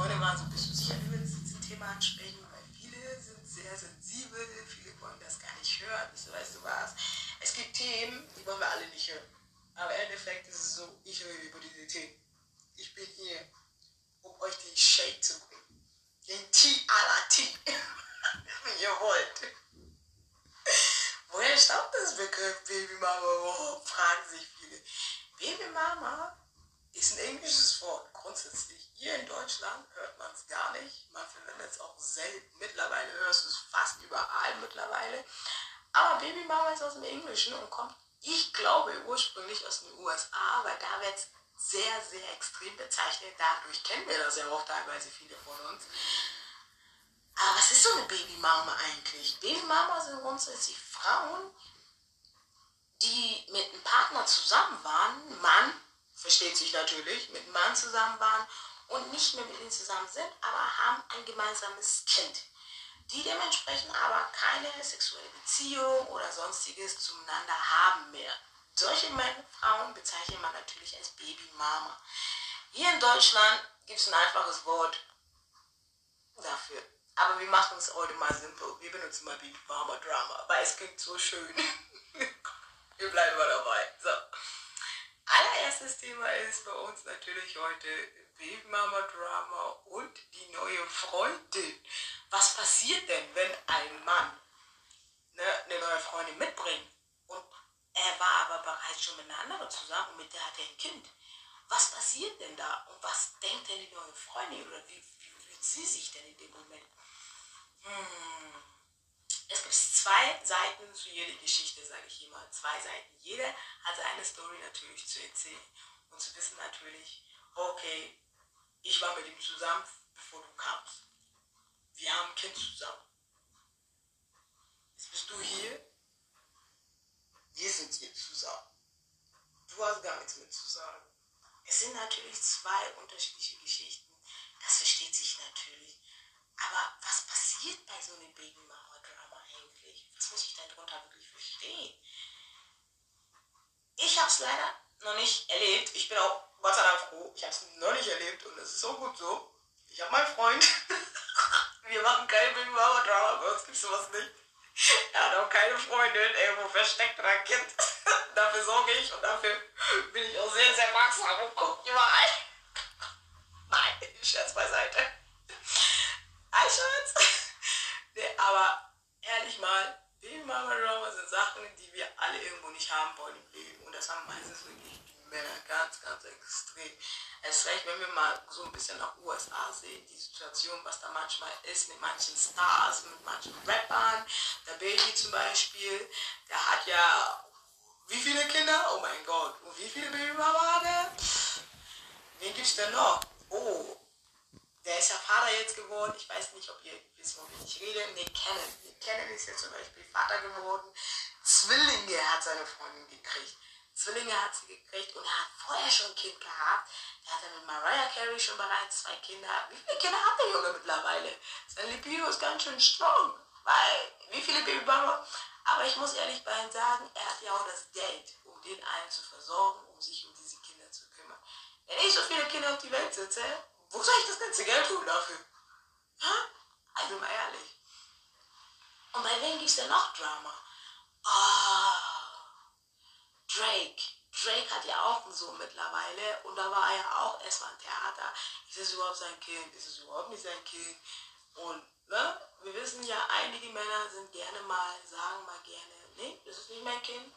Freundin waren so, bist du sicher, du willst dieses Thema ansprechen? Weil viele sind sehr sensibel, viele wollen das gar nicht hören. So, weißt du was? Es gibt Themen, die wollen wir alle nicht hören. Aber im Endeffekt ist es so, ich rede ist ein englisches Wort, grundsätzlich. Hier in Deutschland hört man es gar nicht. Man verwendet es auch selten. Mittlerweile hörst du es fast überall mittlerweile. Aber Babymama ist aus dem Englischen und kommt, ich glaube, ursprünglich aus den USA, weil da wird es sehr, sehr extrem bezeichnet. Dadurch kennen wir das ja auch teilweise viele von uns. Aber was ist so eine Babymama eigentlich? Babymama sind grundsätzlich Frauen, die mit einem Partner zusammen waren, Mann, versteht sich natürlich, mit einem Mann zusammen waren und nicht mehr mit ihm zusammen sind, aber haben ein gemeinsames Kind. Die dementsprechend aber keine sexuelle Beziehung oder sonstiges zueinander haben mehr. Solche Frauen bezeichnet man natürlich als Babymama. Hier in Deutschland gibt es ein einfaches Wort dafür. Aber wir machen es heute mal simpel. Wir benutzen mal Babymama Drama, weil es klingt so schön. wir bleiben mal dabei. So. Allererstes Thema ist bei uns natürlich heute Babymama Drama und die neue Freundin. Was passiert denn, wenn ein Mann ne, eine neue Freundin mitbringt und er war aber bereits schon mit einer anderen zusammen und mit der hat er ein Kind? Was passiert denn da und was denkt denn die neue Freundin oder wie, wie fühlt sie sich denn in dem Moment? Hm. Es gibt zwei Seiten zu jeder Geschichte, sage ich immer. Zwei Seiten. Jeder hat seine Story natürlich zu erzählen und zu wissen natürlich, okay, ich war mit ihm zusammen, bevor du kamst. Wir haben ein Kind zusammen. Jetzt bist du hier. Wir sind hier zusammen. Du hast gar nichts mit zu sagen. Es sind natürlich zwei unterschiedliche Geschichten. Das versteht sich natürlich. Aber was passiert bei so einem Baby-Mama-Drama eigentlich? Was muss ich denn darunter wirklich verstehen? Ich habe es leider noch nicht erlebt. Ich bin auch Gott sei Dank froh. Ich habe es noch nicht erlebt und es ist so gut so. Ich habe meinen Freund. Wir machen keine Baby-Mama-Drama. Bei uns gibt es sowas nicht. Er hat auch keine Freundin irgendwo versteckt oder ein Kind. dafür sorge ich und dafür bin ich auch sehr, sehr wachsam und gucke überall. Nein, Scherz beiseite. Eichholz. nee, aber ehrlich mal, Baby-Mama-Drama sind Sachen, die wir alle irgendwo nicht haben wollen. Und das haben meistens wirklich die Männer ganz, ganz extrem. Es reicht, wenn wir mal so ein bisschen nach USA sehen, die Situation, was da manchmal ist mit manchen Stars, mit manchen Rappern. Der Baby zum Beispiel, der hat ja wie viele Kinder? Oh mein Gott. Und wie viele Babymama hat er? Wen gibt's denn noch? Oh, der ist ja Vater jetzt geworden. Ich weiß nicht, ob ihr wisst, wovon ich rede. Nick Cannon. Nick Cannon ist jetzt zum Beispiel Vater geworden. Zwillinge hat seine Freundin gekriegt. Zwillinge hat sie gekriegt und er hat vorher schon ein Kind gehabt. Er hatte mit Mariah Carey schon bereits zwei Kinder. Wie viele Kinder hat der Junge mittlerweile? Sein Libido ist ganz schön strong. Weil, wie viele Babybauer? Aber ich muss ehrlich bei ihm sagen, er hat ja auch das Geld, um den allen zu versorgen, um sich um diese Kinder zu kümmern. Wenn ich so viele Kinder auf die Welt setze, wo soll ich das ganze Geld tun dafür? Ha? Also mal ehrlich. Und bei wem gibt es denn noch Drama? Ah, Drake. Drake hat ja auch einen Sohn mittlerweile und da war er ja auch erstmal ein Theater. Ist es überhaupt sein Kind? Ist es überhaupt nicht sein Kind? Und ne, wir wissen ja, einige Männer sind gerne mal, sagen mal gerne, nee, das ist nicht mein Kind.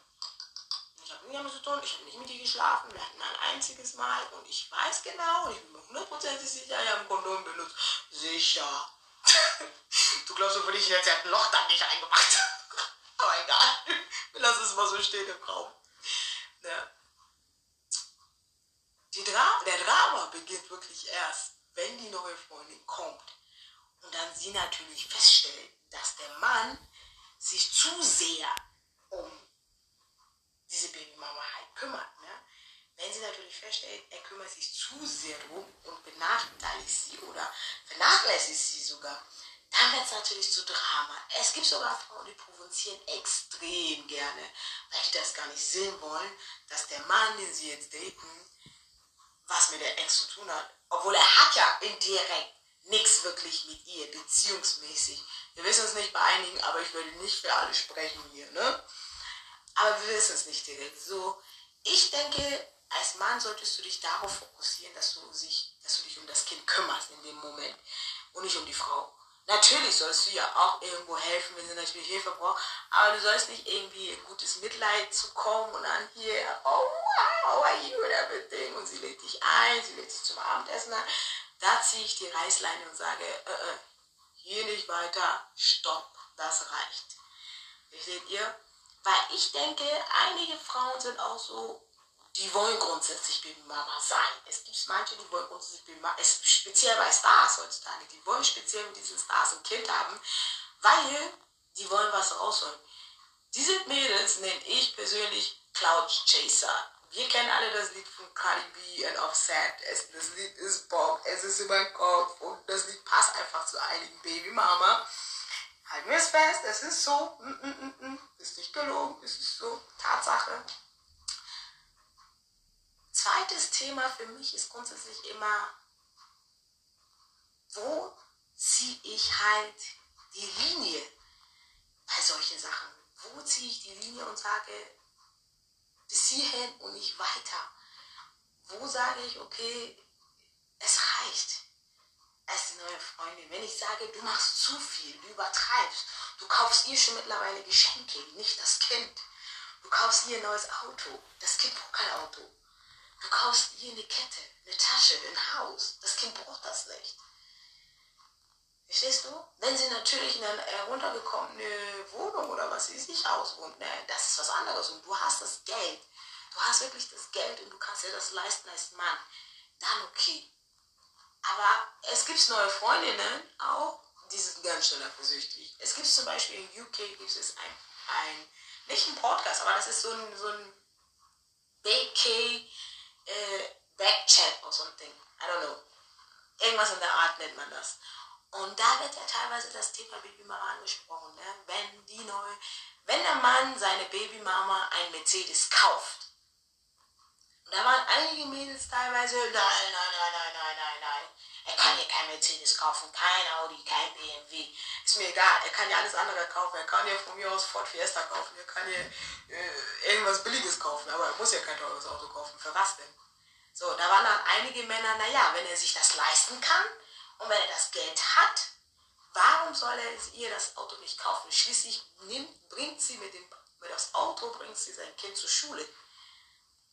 Ich habe nichts damit zu tun, ich habe nicht mit dir geschlafen, wir hatten ein einziges Mal und ich weiß genau, ich bin mir hundertprozentig sicher, ich habe ein Kondom benutzt. Sicher. du glaubst doch nicht, jetzt hat ein Loch da nicht reingemacht. Aber egal. Wir lassen es mal so stehen im Raum. Ja. Dra der Drama beginnt wirklich erst, wenn die neue Freundin kommt. Und dann sie natürlich feststellt, dass der Mann sich zu sehr diese Babymama halt kümmert. Ne? Wenn sie natürlich feststellt, er kümmert sich zu sehr drum und benachteiligt sie oder vernachlässigt sie sogar, dann wird es natürlich zu Drama. Es gibt sogar Frauen, die provozieren extrem gerne, weil die das gar nicht sehen wollen, dass der Mann, den sie jetzt daten, was mit der Ex zu tun hat. Obwohl er hat ja indirekt nichts wirklich mit ihr, beziehungsmäßig. Wir wissen es nicht bei einigen, aber ich würde nicht für alle sprechen hier, ne? Aber wir wissen es nicht direkt. So, ich denke, als Mann solltest du dich darauf fokussieren, dass du, sich, dass du dich um das Kind kümmerst in dem Moment und nicht um die Frau. Natürlich sollst du ja auch irgendwo helfen, wenn sie natürlich Hilfe braucht, aber du sollst nicht irgendwie gutes Mitleid zu kommen und dann hier, oh wow, how are you and everything und sie lädt dich ein, sie lädt dich zum Abendessen ein. Da ziehe ich die Reißleine und sage, äh, äh, hier nicht weiter, stopp, das reicht. Versteht ihr? Weil ich denke, einige Frauen sind auch so, die wollen grundsätzlich Babymama sein. Es gibt manche, die wollen grundsätzlich Babymama, speziell bei Stars heutzutage, die wollen speziell mit diesen Stars ein Kind haben, weil die wollen was rausholen. Diese Mädels nenne ich persönlich Cloud Chaser. Wir kennen alle das Lied von Cardi B und Offset. Es, das Lied ist Bob, es ist über den Kopf und das Lied passt einfach zu einigen Babymama. Halten wir es fest, es ist so. Mm, mm, mm, mm. ist nicht gelogen, es ist so. Tatsache. Zweites Thema für mich ist grundsätzlich immer, wo ziehe ich halt die Linie bei solchen Sachen? Wo ziehe ich die Linie und sage, bis hierhin und nicht weiter? Wo sage ich, okay, es reicht als neue Freundin. Wenn ich sage, du machst zu viel, du übertreibst, du kaufst ihr schon mittlerweile Geschenke, nicht das Kind. Du kaufst ihr ein neues Auto, das Kind braucht kein Auto. Du kaufst ihr eine Kette, eine Tasche, ein Haus, das Kind braucht das nicht. Verstehst du? Wenn sie natürlich in eine heruntergekommene Wohnung oder was sie sich auswohnt, ne, das ist was anderes und du hast das Geld. Du hast wirklich das Geld und du kannst dir das leisten als Mann. Dann okay. Aber es gibt neue Freundinnen auch, die sind ganz schnell eifersüchtig. Es gibt zum Beispiel in UK gibt es ein, ein nicht ein Podcast, aber das ist so ein, so ein BK äh, Backchat oder something. I don't know. Irgendwas in der Art nennt man das. Und da wird ja teilweise das Thema Babymama angesprochen. Ne? Wenn die neue, wenn der Mann seine Babymama ein Mercedes kauft, da waren einige Mädels teilweise, nein, nein, nein, nein, nein, nein, nein. Er kann hier kein Mercedes kaufen, kein Audi, kein BMW. Ist mir egal, er kann ja alles andere kaufen. Er kann ja von mir aus Ford Fiesta kaufen. Er kann ja äh, irgendwas Billiges kaufen, aber er muss ja kein teures Auto kaufen. Für was denn? So, da waren dann einige Männer, naja, wenn er sich das leisten kann und wenn er das Geld hat, warum soll er ihr das Auto nicht kaufen? Schließlich nimmt, bringt sie mit dem mit das Auto, bringt sie sein Kind zur Schule.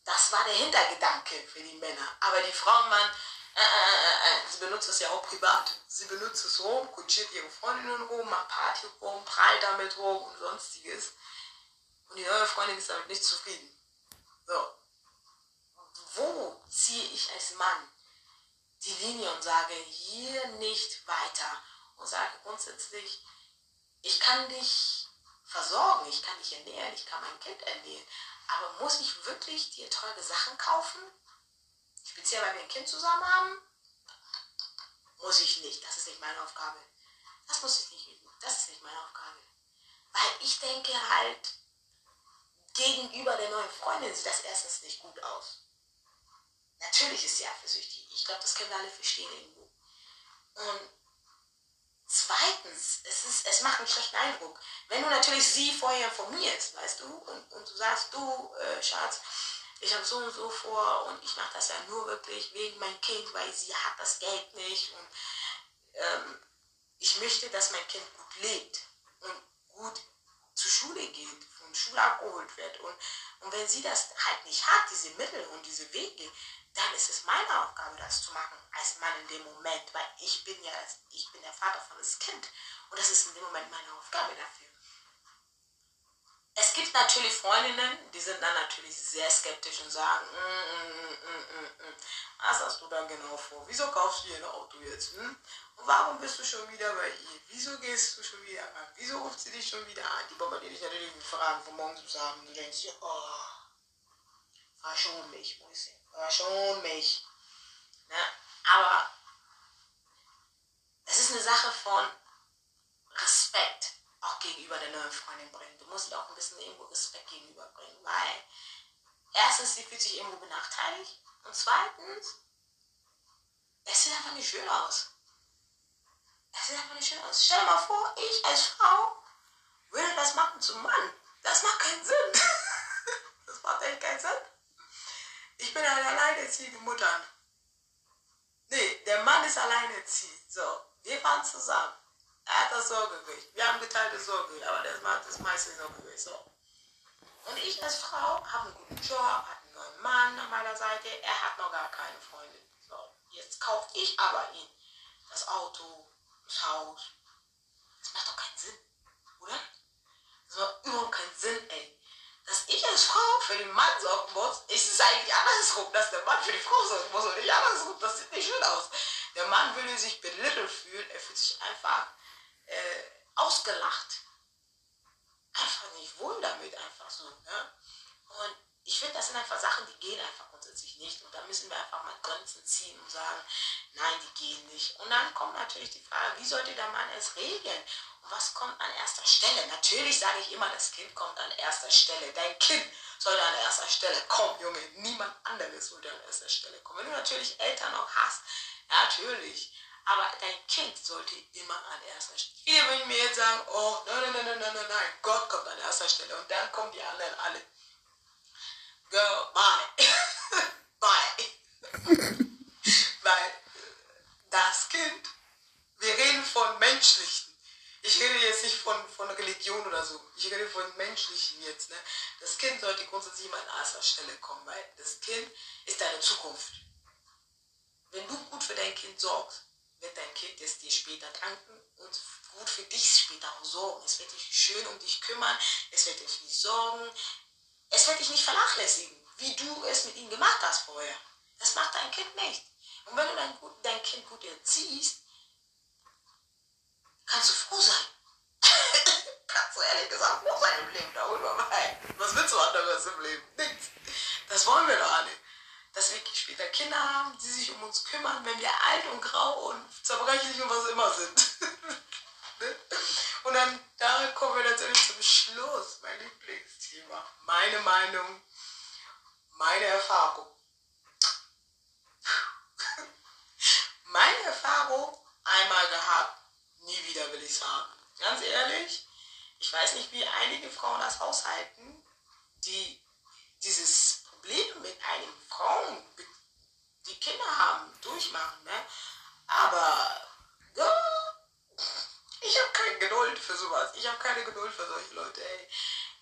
Das war der Hintergedanke für die Männer. Aber die Frauen waren, äh, äh, äh, sie benutzt es ja auch privat. Sie benutzt es rum, kutschiert ihre Freundinnen rum, macht Party rum, prallt damit rum und sonstiges. Und die neue Freundin ist damit nicht zufrieden. So. Wo ziehe ich als Mann die Linie und sage, hier nicht weiter? Und sage grundsätzlich, ich kann dich versorgen, ich kann dich ernähren, ich kann mein Kind ernähren. Aber muss ich wirklich dir teure Sachen kaufen? Speziell, weil wir ein Kind zusammen haben? Muss ich nicht. Das ist nicht meine Aufgabe. Das muss ich nicht. Das ist nicht meine Aufgabe. Weil ich denke halt, gegenüber der neuen Freundin sieht das erstens nicht gut aus. Natürlich ist sie eifersüchtig. Ich glaube, das können wir alle verstehen irgendwo. Und zweitens, es, ist, es macht einen schlechten Eindruck. Wenn du natürlich sie vorher informierst, weißt du, und, und du sagst, du, äh, Schatz, ich habe so und so vor und ich mache das ja nur wirklich wegen mein Kind, weil sie hat das Geld nicht und ähm, ich möchte, dass mein Kind gut lebt und gut zur Schule geht, von Schule abgeholt wird und, und wenn sie das halt nicht hat, diese Mittel und diese Wege, dann ist es meine Aufgabe, das zu machen als Mann in dem Moment, weil ich bin ja, ich bin der Vater von das Kind und das ist in dem Moment meine Aufgabe dafür. Es gibt natürlich Freundinnen, die sind dann natürlich sehr skeptisch und sagen, mm, mm, mm, was hast du da genau vor? Wieso kaufst du hier ein Auto jetzt? Hm? Und warum bist du schon wieder bei ihr? Wieso gehst du schon wieder an? Wieso ruft sie dich schon wieder an? Die bombardiert dich natürlich mit Fragen von morgens bis abends. Du denkst dir, oh, verschon mich, Mäuschen, verschon mich. Ne? Aber es ist eine Sache von Respekt auch gegenüber der neuen Freundin bringen. Du musst auch ein bisschen irgendwo Respekt gegenüberbringen, weil erstens, sie fühlt sich irgendwo benachteiligt. Und zweitens, es sieht einfach nicht schön aus. Es sieht einfach nicht schön aus. Stell dir mal vor, ich als Frau würde das machen zum Mann. Das macht keinen Sinn. das macht echt keinen Sinn. Ich bin eine alleinerziehende Mutter. Nee, der Mann ist alleinerziehend. So, wir fahren zusammen. Er hat das Sorgerecht. Wir haben geteilte Sorge, aber der macht das meiste Sorgerecht. So. Und ich als Frau habe einen guten Job, habe einen neuen Mann an meiner Seite. Er hat noch gar keine Freundin. So. Jetzt kaufe ich aber ihn das Auto, das Haus. Das macht doch keinen Sinn, oder? Das macht überhaupt keinen Sinn, ey. Dass ich als Frau für den Mann sorgen muss, ist es eigentlich andersrum, dass der Mann für die Frau sorgen muss und nicht andersrum. Das sieht nicht schön aus. Der Mann würde sich belittelt fühlen, er fühlt sich einfach äh, ausgelacht. Einfach nicht wohl damit, einfach so. Ne? Und ich finde, das sind einfach Sachen, die gehen einfach grundsätzlich nicht. Und da müssen wir einfach mal Grenzen ziehen und sagen, nein, die gehen nicht. Und dann kommt natürlich die Frage, wie sollte der Mann es regeln? Und was kommt an erster Stelle? Natürlich sage ich immer, das Kind kommt an erster Stelle. Dein Kind sollte an erster Stelle kommen, Junge. Niemand anderes sollte an erster Stelle kommen. Wenn du natürlich Eltern auch hast, natürlich. Aber dein Kind sollte immer an erster Stelle. Viele würden mir jetzt sagen, oh, nein, nein, nein, nein, nein, nein, Gott kommt an erster Stelle. Und dann kommen die anderen alle. Girl, bye. bye. Weil das Kind, wir reden von menschlichen. Ich rede jetzt nicht von, von Religion oder so. Ich rede von menschlichen jetzt. Ne? Das Kind sollte grundsätzlich immer an erster Stelle kommen, weil das Kind ist deine Zukunft. Wenn du gut für dein Kind sorgst, wird dein Kind es dir später danken und gut für dich später auch sorgen. Es wird dich schön um dich kümmern, es wird dich nicht sorgen, es wird dich nicht vernachlässigen, wie du es mit ihm gemacht hast vorher. Das macht dein Kind nicht. Und wenn du dein, dein Kind gut erziehst, kannst du froh sein. kannst du ehrlich gesagt froh sein im Leben darüber, weil was willst du anderes im Leben? Nichts. Das wollen wir doch alle dass wir später Kinder haben, die sich um uns kümmern, wenn wir alt und grau und zerbrechlich und was immer sind. Ne? und dann da kommen wir natürlich zum Schluss, mein Lieblingsthema. Meine Meinung, meine Erfahrung. meine Erfahrung einmal gehabt, nie wieder will ich sagen. Ganz ehrlich, ich weiß nicht, wie einige Frauen das aushalten, die dieses Problem mit einigen Frauen, die Kinder haben, durchmachen. Ne? Aber ja, ich habe keine Geduld für sowas. Ich habe keine Geduld für solche Leute. Ey.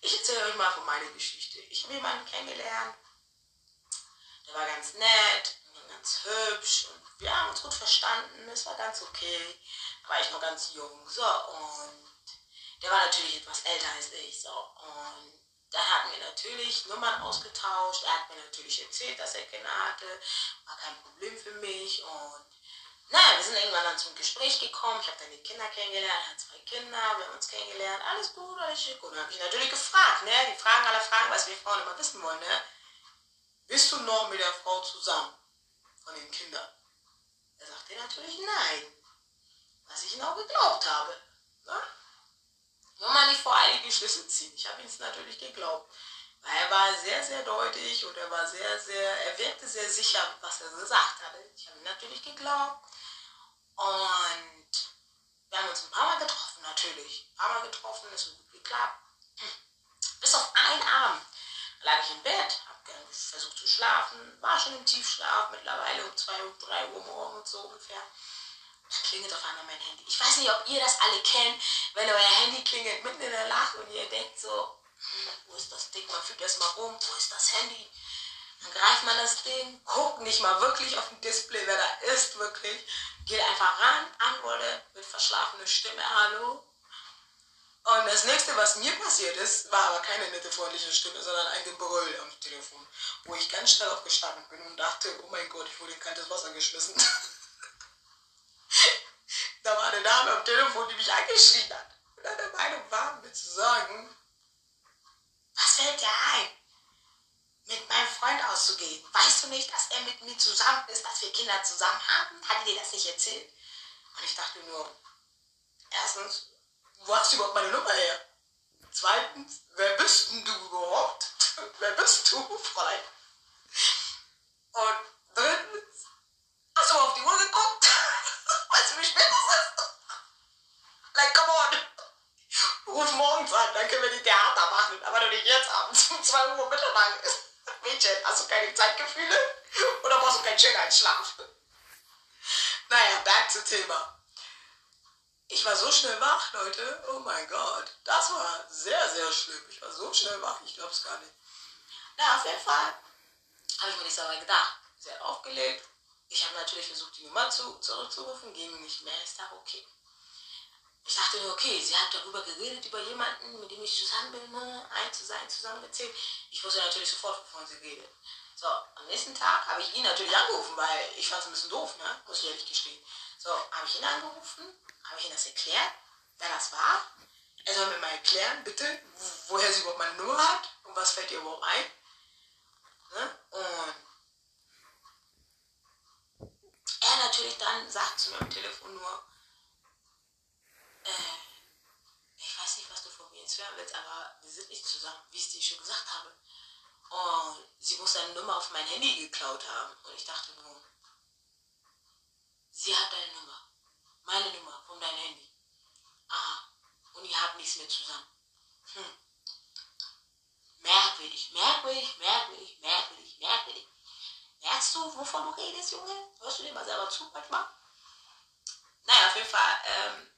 Ich erzähle euch mal von meiner Geschichte. Ich habe jemanden kennengelernt, der war ganz nett und ganz hübsch und wir haben uns gut verstanden. Es war ganz okay. Da war ich noch ganz jung. So, und der war natürlich etwas älter als ich. So, und da hatten wir natürlich Nummern ausgetauscht. Er hat mir natürlich erzählt, dass er Kinder hatte. War kein Problem für mich. Und naja, wir sind irgendwann dann zum Gespräch gekommen. Ich habe dann die Kinder kennengelernt. Er hat zwei Kinder. Wir haben uns kennengelernt. Alles gut, alles schick. Und dann habe ich natürlich gefragt, ne? Die Fragen aller Fragen, was wir Frauen immer wissen wollen, ne? Bist du noch mit der Frau zusammen? Von den Kindern? Er sagte natürlich nein. Was ich auch geglaubt habe. Ne? Wenn man nicht vor einige Schlüsse ziehen. Ich habe ihm es natürlich geglaubt. Weil er war sehr, sehr deutlich und er war sehr, sehr, er wirkte sehr sicher, was er gesagt hatte. Ich habe ihm natürlich geglaubt. Und wir haben uns ein paar Mal getroffen, natürlich. Ein paar Mal getroffen, ist gut geklappt. Bis auf einen Abend lag ich im Bett, habe versucht zu schlafen, war schon im Tiefschlaf, mittlerweile um 2 Uhr, 3 Uhr morgens so ungefähr klingelt auf einmal mein Handy. Ich weiß nicht, ob ihr das alle kennt, wenn euer Handy klingelt mitten in der Nacht und ihr denkt so, hm, wo ist das Ding? Man fühlt erst mal rum, wo ist das Handy? Dann greift man das Ding, guckt nicht mal wirklich auf dem Display, wer da ist, wirklich. Geht einfach ran, antwortet mit verschlafener Stimme, hallo. Und das nächste, was mir passiert ist, war aber keine nette, freundliche Stimme, sondern ein Gebrüll am Telefon, wo ich ganz schnell aufgestanden bin und dachte, oh mein Gott, ich wurde in kaltes Wasser geschmissen. da war eine Dame am Telefon, die mich angeschrien hat. Und an der Meinung war, mir zu sagen, was fällt dir ein, mit meinem Freund auszugehen? Weißt du nicht, dass er mit mir zusammen ist, dass wir Kinder zusammen haben? Hat dir das nicht erzählt? Und ich dachte nur, erstens, wo hast du überhaupt meine Nummer her? Zweitens, wer bist denn du überhaupt? wer bist du, Fräulein? Und also wie spät ist es? Like, come on. Ruf morgens an, dann können wir die Theater machen. Aber doch nicht jetzt abends um 2 Uhr Mitternacht. Mädchen, hast du keine Zeitgefühle? Oder brauchst du keinen Schönheitsschlaf? Naja, back zum Thema. Ich war so schnell wach, Leute. Oh mein Gott. Das war sehr, sehr schlimm. Ich war so schnell wach, ich glaub's gar nicht. Na, auf jeden Fall habe ich mir nicht dabei gedacht. Sie hat aufgelegt, ich habe natürlich versucht, die Nummer zu, zurückzurufen, ging nicht mehr. Ich dachte, okay. Ich dachte nur, okay, sie hat darüber geredet, über jemanden, mit dem ich zusammen bin, ne? ein zu sein, zusammengezählt. Ich wusste natürlich sofort, wovon sie redet. So, am nächsten Tag habe ich ihn natürlich angerufen, weil ich fand es ein bisschen doof, ne? muss ich ehrlich gestehen. So, habe ich ihn angerufen, habe ich ihm das erklärt, wer das war. Er soll mir mal erklären, bitte, woher sie überhaupt meine Nummer hat und was fällt ihr überhaupt ein. Ne? Und er natürlich dann sagt zu mir am Telefon nur, äh, ich weiß nicht, was du von mir jetzt hören willst, aber wir sind nicht zusammen, wie ich dir schon gesagt habe. Und sie muss seine Nummer auf mein Handy geklaut haben. Und ich dachte nur, sie hat deine Nummer. Meine Nummer von deinem Handy. Aha. Und ihr habt nichts mehr zusammen. Hm. Merkwürdig, merkwürdig, merkwürdig, merkwürdig, merkwürdig. Merkst du, wovon du redest, Junge? Hörst du dir mal selber zu manchmal? Naja, auf jeden Fall ähm,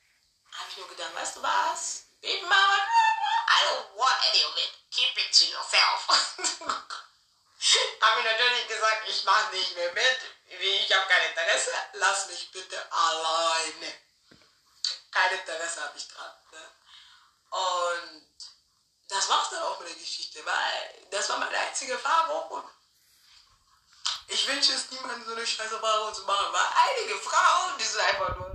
habe ich nur gedacht, weißt du was? Baby Mama, I don't want any of it. Keep it to yourself. habe ich natürlich gesagt, ich mache nicht mehr mit. Ich habe kein Interesse. Lass mich bitte alleine. Kein Interesse habe ich dran. Ne? Und das war's dann auch mit der Geschichte, weil das war meine einzige Erfahrung. Und ich wünsche es niemandem so eine scheiße Erfahrung zu machen, weil einige Frauen, die sind einfach nur